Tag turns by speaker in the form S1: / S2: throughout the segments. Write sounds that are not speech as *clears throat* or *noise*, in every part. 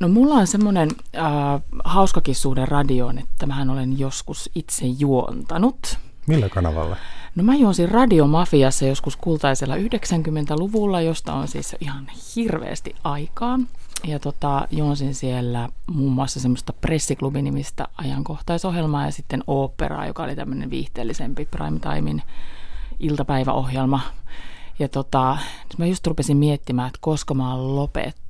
S1: No mulla on semmoinen äh, hauskakin suhde radioon, että mähän olen joskus itse juontanut.
S2: Millä kanavalla?
S1: No mä juonsin Radiomafiassa joskus kultaisella 90-luvulla, josta on siis ihan hirveästi aikaa. Ja tota, juonsin siellä muun muassa semmoista pressiklubinimistä ajankohtaisohjelmaa ja sitten operaa, joka oli tämmöinen viihteellisempi primetimein iltapäiväohjelma. Ja tota, mä just rupesin miettimään, että koska mä oon lopettanut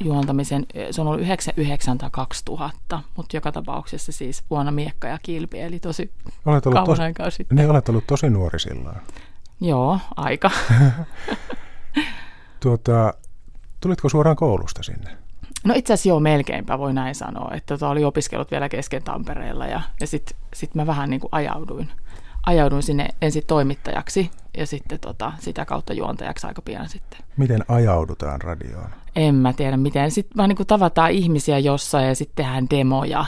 S1: juontamisen, se on ollut 99 tai 2000, mutta joka tapauksessa siis vuonna miekka ja kilpi, eli tosi olet ollut kauan aikaa sitten.
S2: Niin, olet ollut tosi nuori silloin.
S1: Joo, aika. *laughs*
S2: tuota, tulitko suoraan koulusta sinne?
S1: No itse asiassa joo, melkeinpä voi näin sanoa, että tota, oli opiskellut vielä kesken Tampereella ja, ja sitten sit mä vähän niin kuin ajauduin ajauduin sinne ensin toimittajaksi ja sitten tota, sitä kautta juontajaksi aika pian sitten.
S2: Miten ajaudutaan radioon?
S1: En mä tiedä miten. Sitten vaan niin kuin tavataan ihmisiä jossain ja sitten tehdään demoja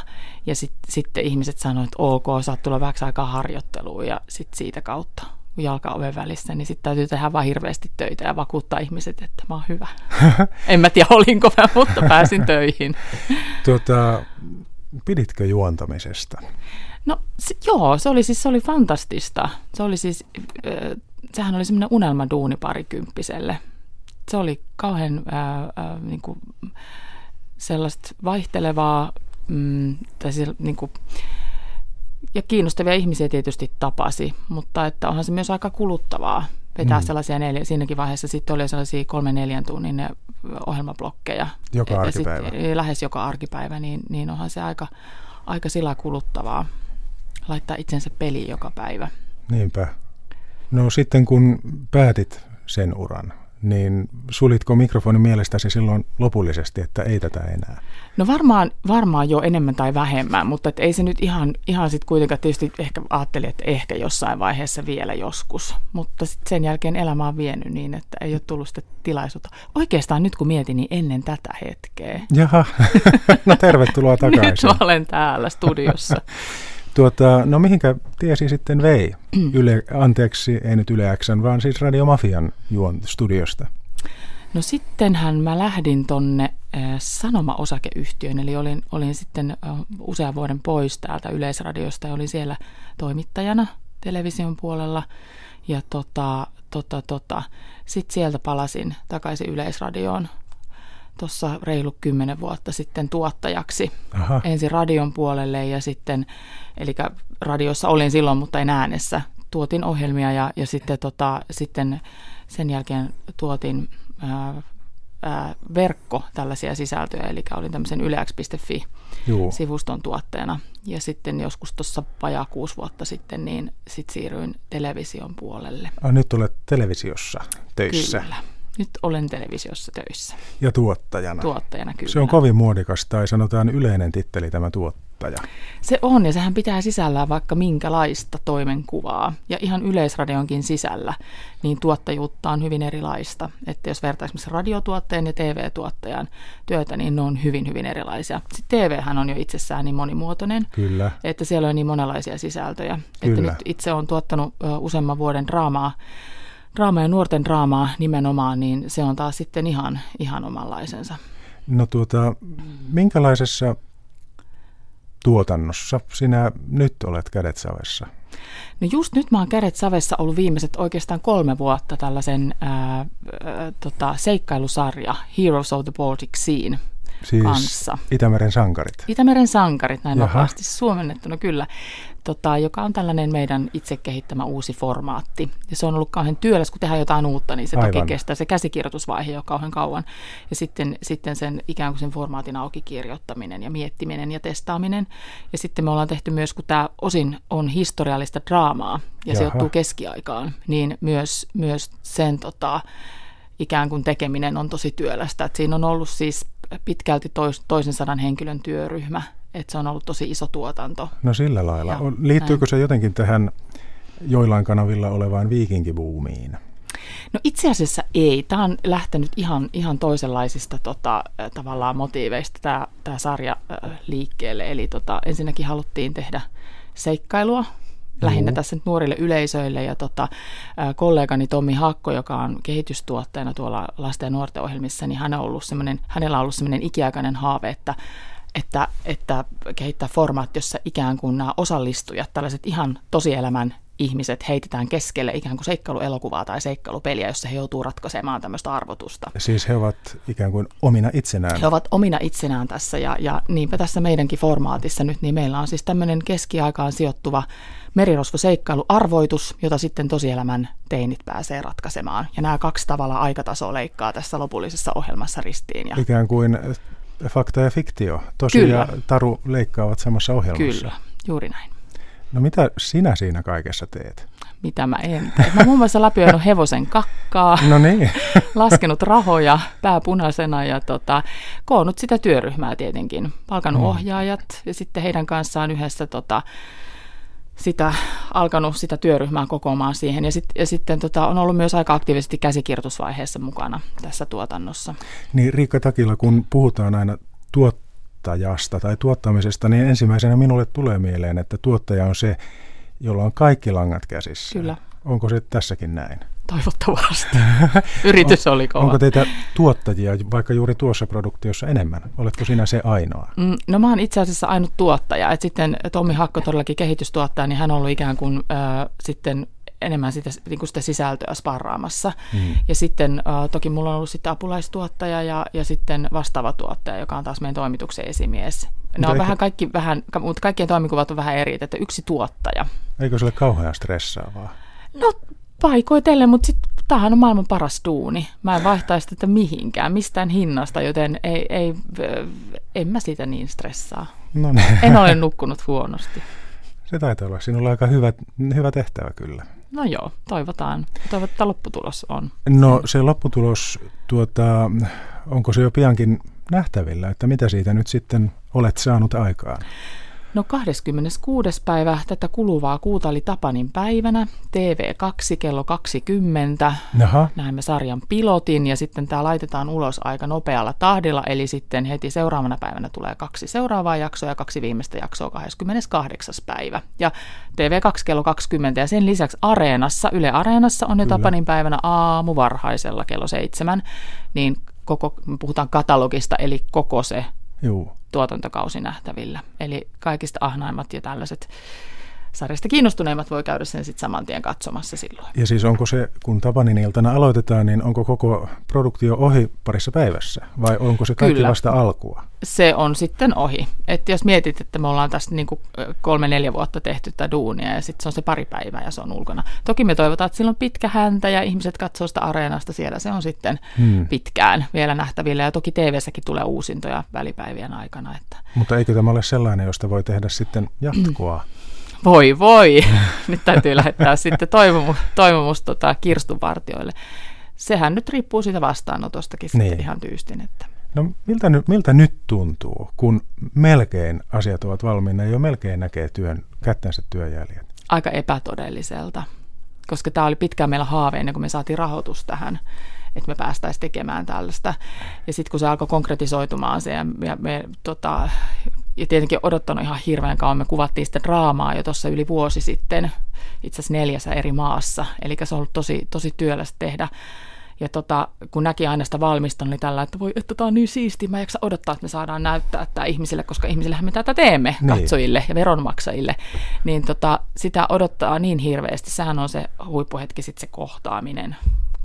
S1: ja sit, sitten ihmiset sanoo, että ok, saat tulla vähäksi aikaa harjoitteluun ja sitten siitä kautta kun jalka oven välissä, niin sitten täytyy tehdä vaan hirveästi töitä ja vakuuttaa ihmiset, että mä oon hyvä. *laughs* en mä tiedä, olinko mä, mutta pääsin töihin. *laughs*
S2: Tuota, piditkö juontamisesta?
S1: No se, joo, se oli siis se oli fantastista. Se oli siis, äh, sehän oli semmoinen unelmaduuni parikymppiselle. Se oli kauhean äh, äh, niin kuin sellaista vaihtelevaa mm, tai siis, niin kuin, ja kiinnostavia ihmisiä tietysti tapasi, mutta että onhan se myös aika kuluttavaa vetää mm. sellaisia neljä, siinäkin vaiheessa sitten oli sellaisia kolme neljän tunnin ohjelmablokkeja.
S2: Joka arkipäivä.
S1: Sit, lähes joka arkipäivä, niin, niin onhan se aika, aika sillä kuluttavaa laittaa itsensä peliin joka päivä.
S2: Niinpä. No sitten kun päätit sen uran, niin sulitko mikrofonin mielestäsi silloin lopullisesti, että ei tätä enää?
S1: No varmaan, varmaan jo enemmän tai vähemmän, mutta et ei se nyt ihan, ihan sitten kuitenkaan tietysti ehkä ajattelin, että ehkä jossain vaiheessa vielä joskus. Mutta sitten sen jälkeen elämä on vienyt niin, että ei ole tullut sitä tilaisuutta. Oikeastaan nyt kun mietin, niin ennen tätä hetkeä.
S2: Jaha, *laughs* no tervetuloa *laughs* takaisin.
S1: nyt olen täällä studiossa. *laughs*
S2: Tuota, no mihinkä tiesi sitten vei? Yle, anteeksi, ei nyt Yle Xn, vaan siis Radio Mafian juon studiosta.
S1: No sittenhän mä lähdin tonne äh, Sanoma-osakeyhtiöön, eli olin, olin sitten äh, usean vuoden pois täältä Yleisradiosta ja olin siellä toimittajana television puolella. Ja tota, tota, tota, sitten sieltä palasin takaisin Yleisradioon tuossa reilu kymmenen vuotta sitten tuottajaksi. Aha. Ensin radion puolelle ja sitten, eli radiossa olin silloin, mutta en äänessä. Tuotin ohjelmia ja, ja sitten, tota, sitten sen jälkeen tuotin ää, ää, verkko tällaisia sisältöjä, eli olin tämmöisen yleäks.fi-sivuston tuotteena. Ja sitten joskus tuossa vajaa kuusi vuotta sitten, niin sitten siirryin television puolelle.
S2: Ah, nyt olet televisiossa töissä.
S1: Kyllä. Nyt olen televisiossa töissä.
S2: Ja tuottajana.
S1: Tuottajana, kyllä.
S2: Se on kovin muodikas tai sanotaan yleinen titteli tämä tuottaja.
S1: Se on ja sehän pitää sisällään vaikka minkälaista toimenkuvaa. Ja ihan yleisradionkin sisällä, niin tuottajuutta on hyvin erilaista. Että jos vertaa esimerkiksi radiotuottajan ja TV-tuottajan työtä, niin ne on hyvin, hyvin erilaisia. Sitten TVhän on jo itsessään niin monimuotoinen,
S2: Kyllä.
S1: että siellä on niin monenlaisia sisältöjä. Kyllä. Että nyt itse olen tuottanut useamman vuoden draamaa draamaa ja nuorten draamaa nimenomaan, niin se on taas sitten ihan, ihan omanlaisensa.
S2: No tuota, minkälaisessa tuotannossa sinä nyt olet kädet savessa?
S1: No just nyt mä oon kädet savessa ollut viimeiset oikeastaan kolme vuotta tällaisen ää, ää, tota, seikkailusarja Heroes of the Baltic Scene
S2: siis
S1: kanssa.
S2: Itämeren sankarit.
S1: Itämeren sankarit, näin Jaha. vapaasti suomennettuna kyllä, tota, joka on tällainen meidän itse kehittämä uusi formaatti. Ja se on ollut kauhean työläs, kun tehdään jotain uutta, niin se Aivan. toki kestää se käsikirjoitusvaihe jo kauhean kauan. Ja sitten, sitten sen ikään kuin sen formaatin auki kirjoittaminen ja miettiminen ja testaaminen. Ja sitten me ollaan tehty myös, kun tämä osin on historiallista draamaa ja Jaha. se ottuu keskiaikaan, niin myös, myös sen tota, ikään kuin tekeminen on tosi työlästä. Et siinä on ollut siis pitkälti tois, toisen sadan henkilön työryhmä, että se on ollut tosi iso tuotanto.
S2: No sillä lailla. Ja, Liittyykö näin. se jotenkin tähän joillain kanavilla olevaan viikinkibuumiin?
S1: No itse asiassa ei. Tämä on lähtenyt ihan, ihan toisenlaisista tota, tavallaan motiiveista tämä, tämä sarja liikkeelle. Eli tota, ensinnäkin haluttiin tehdä seikkailua lähinnä tässä nyt nuorille yleisöille. Ja tota, kollegani Tommi Hakko, joka on kehitystuottajana tuolla lasten ja nuorten ohjelmissa, niin hän on ollut hänellä on ollut sellainen ikiaikainen haave, että että, että kehittää formaatti, jossa ikään kuin nämä osallistujat, tällaiset ihan tosielämän ihmiset heitetään keskelle ikään kuin seikkailuelokuvaa tai seikkailupeliä, jossa he joutuu ratkaisemaan tämmöistä arvotusta.
S2: Siis he ovat ikään kuin omina itsenään.
S1: He ovat omina itsenään tässä ja, ja niinpä tässä meidänkin formaatissa nyt, niin meillä on siis tämmöinen keskiaikaan sijoittuva merirosvoseikkailuarvoitus, jota sitten tosielämän teinit pääsee ratkaisemaan. Ja nämä kaksi tavalla aikatasoa leikkaa tässä lopullisessa ohjelmassa ristiin. Ja...
S2: Ikään kuin fakta ja fiktio, tosi Kyllä. ja taru leikkaavat samassa ohjelmassa.
S1: Kyllä, juuri näin.
S2: No mitä sinä siinä kaikessa teet?
S1: Mitä mä en tee? Mä muun muassa läpiöinut hevosen kakkaa,
S2: no niin. *laughs*
S1: laskenut rahoja pääpunaisena ja tota, koonnut sitä työryhmää tietenkin. Palkanut mm. ohjaajat ja sitten heidän kanssaan yhdessä tota, sitä, alkanut sitä työryhmää kokoamaan siihen. Ja, sit, ja sitten tota, on ollut myös aika aktiivisesti käsikirjoitusvaiheessa mukana tässä tuotannossa.
S2: Niin Riikka Takila, kun puhutaan aina tuottajasta tai tuottamisesta, niin ensimmäisenä minulle tulee mieleen, että tuottaja on se, jolla on kaikki langat käsissä.
S1: Kyllä.
S2: Onko se tässäkin näin?
S1: Toivottavasti. *laughs* Yritys on, oli kova.
S2: Onko teitä tuottajia vaikka juuri tuossa produktiossa enemmän? Oletko sinä se ainoa?
S1: Mm, no mä oon itse asiassa ainut tuottaja. Et sitten Tommi Hakko todellakin kehitystuottaja, niin hän on ollut ikään kuin äh, sitten enemmän sitä, niin kuin sitä sisältöä sparraamassa. Mm. Ja sitten äh, toki mulla on ollut sitten apulaistuottaja ja, ja sitten vastaava tuottaja, joka on taas meidän toimituksen esimies. Ne on eikö... vähän kaikki vähän, mutta kaikkien toimikuvat on vähän eri, että yksi tuottaja.
S2: Eikö se ole kauhean stressaavaa?
S1: No paikoitellen, mutta sitten tämähän on maailman paras duuni. Mä en vaihtaisi tätä mihinkään, mistään hinnasta, joten ei, ei, en mä siitä niin stressaa.
S2: No niin.
S1: En ole nukkunut huonosti.
S2: Se taitaa olla sinulla aika hyvä, hyvä tehtävä kyllä.
S1: No joo, toivotaan. Toivotaan, lopputulos on.
S2: No se lopputulos, tuota, onko se jo piankin nähtävillä, että mitä siitä nyt sitten olet saanut aikaan?
S1: No 26. päivä tätä kuluvaa kuuta oli Tapanin päivänä, TV2 kello 20.
S2: Aha.
S1: Näemme sarjan pilotin ja sitten tämä laitetaan ulos aika nopealla tahdilla, eli sitten heti seuraavana päivänä tulee kaksi seuraavaa jaksoa ja kaksi viimeistä jaksoa 28. päivä. Ja TV2 kello 20 ja sen lisäksi Areenassa, Yle Areenassa on jo Kyllä. Tapanin päivänä aamu varhaisella kello 7, niin koko, puhutaan katalogista, eli koko se Juu. Tuotantokausi nähtävillä. Eli kaikista ahnaimmat ja tällaiset sarjasta kiinnostuneimmat voi käydä sen sitten saman tien katsomassa silloin.
S2: Ja siis onko se, kun Tapanin iltana aloitetaan, niin onko koko produktio ohi parissa päivässä? Vai onko se kaikki Kyllä. vasta alkua?
S1: Se on sitten ohi. Että jos mietit, että me ollaan tästä niin kolme-neljä vuotta tehty tätä duunia ja sitten se on se pari päivää ja se on ulkona. Toki me toivotaan, että sillä on pitkä häntä ja ihmiset katsoo sitä areenasta siellä. Se on sitten hmm. pitkään vielä nähtävillä ja toki TV-säkin tulee uusintoja välipäivien aikana. Että.
S2: Mutta eikö tämä ole sellainen, josta voi tehdä sitten jatkoa? *clears throat*
S1: Voi voi, *laughs* nyt täytyy lähettää sitten toivomus, toivomus tota, kirstunvartioille. Sehän nyt riippuu siitä vastaanotostakin niin. sitten ihan tyystin. Että.
S2: No miltä, miltä nyt tuntuu, kun melkein asiat ovat valmiina ja jo melkein näkee työn, kättensä työjäljet?
S1: Aika epätodelliselta, koska tämä oli pitkään meillä haave ennen kuin me saatiin rahoitus tähän että me päästäisiin tekemään tällaista. Ja sitten kun se alkoi konkretisoitumaan se, ja me, me tota, ja tietenkin odottanut ihan hirveän kauan. Me kuvattiin sitten draamaa jo tuossa yli vuosi sitten, itse asiassa neljässä eri maassa. Eli se on ollut tosi, tosi työlästä tehdä. Ja tota, kun näki aina sitä valmista, niin tällä, että voi, että tämä on niin siisti, mä en odottaa, että me saadaan näyttää tämä ihmisille, koska ihmisillehän me tätä teemme, niin. katsojille ja veronmaksajille. Niin tota, sitä odottaa niin hirveästi. Sehän on se huippuhetki sitten se kohtaaminen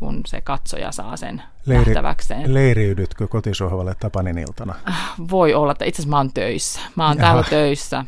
S1: kun se katsoja saa sen Leiri, nähtäväkseen.
S2: Leiriydytkö kotisohvalle Tapanin iltana?
S1: Voi olla, että itse asiassa mä oon töissä. Mä oon Jaha. täällä töissä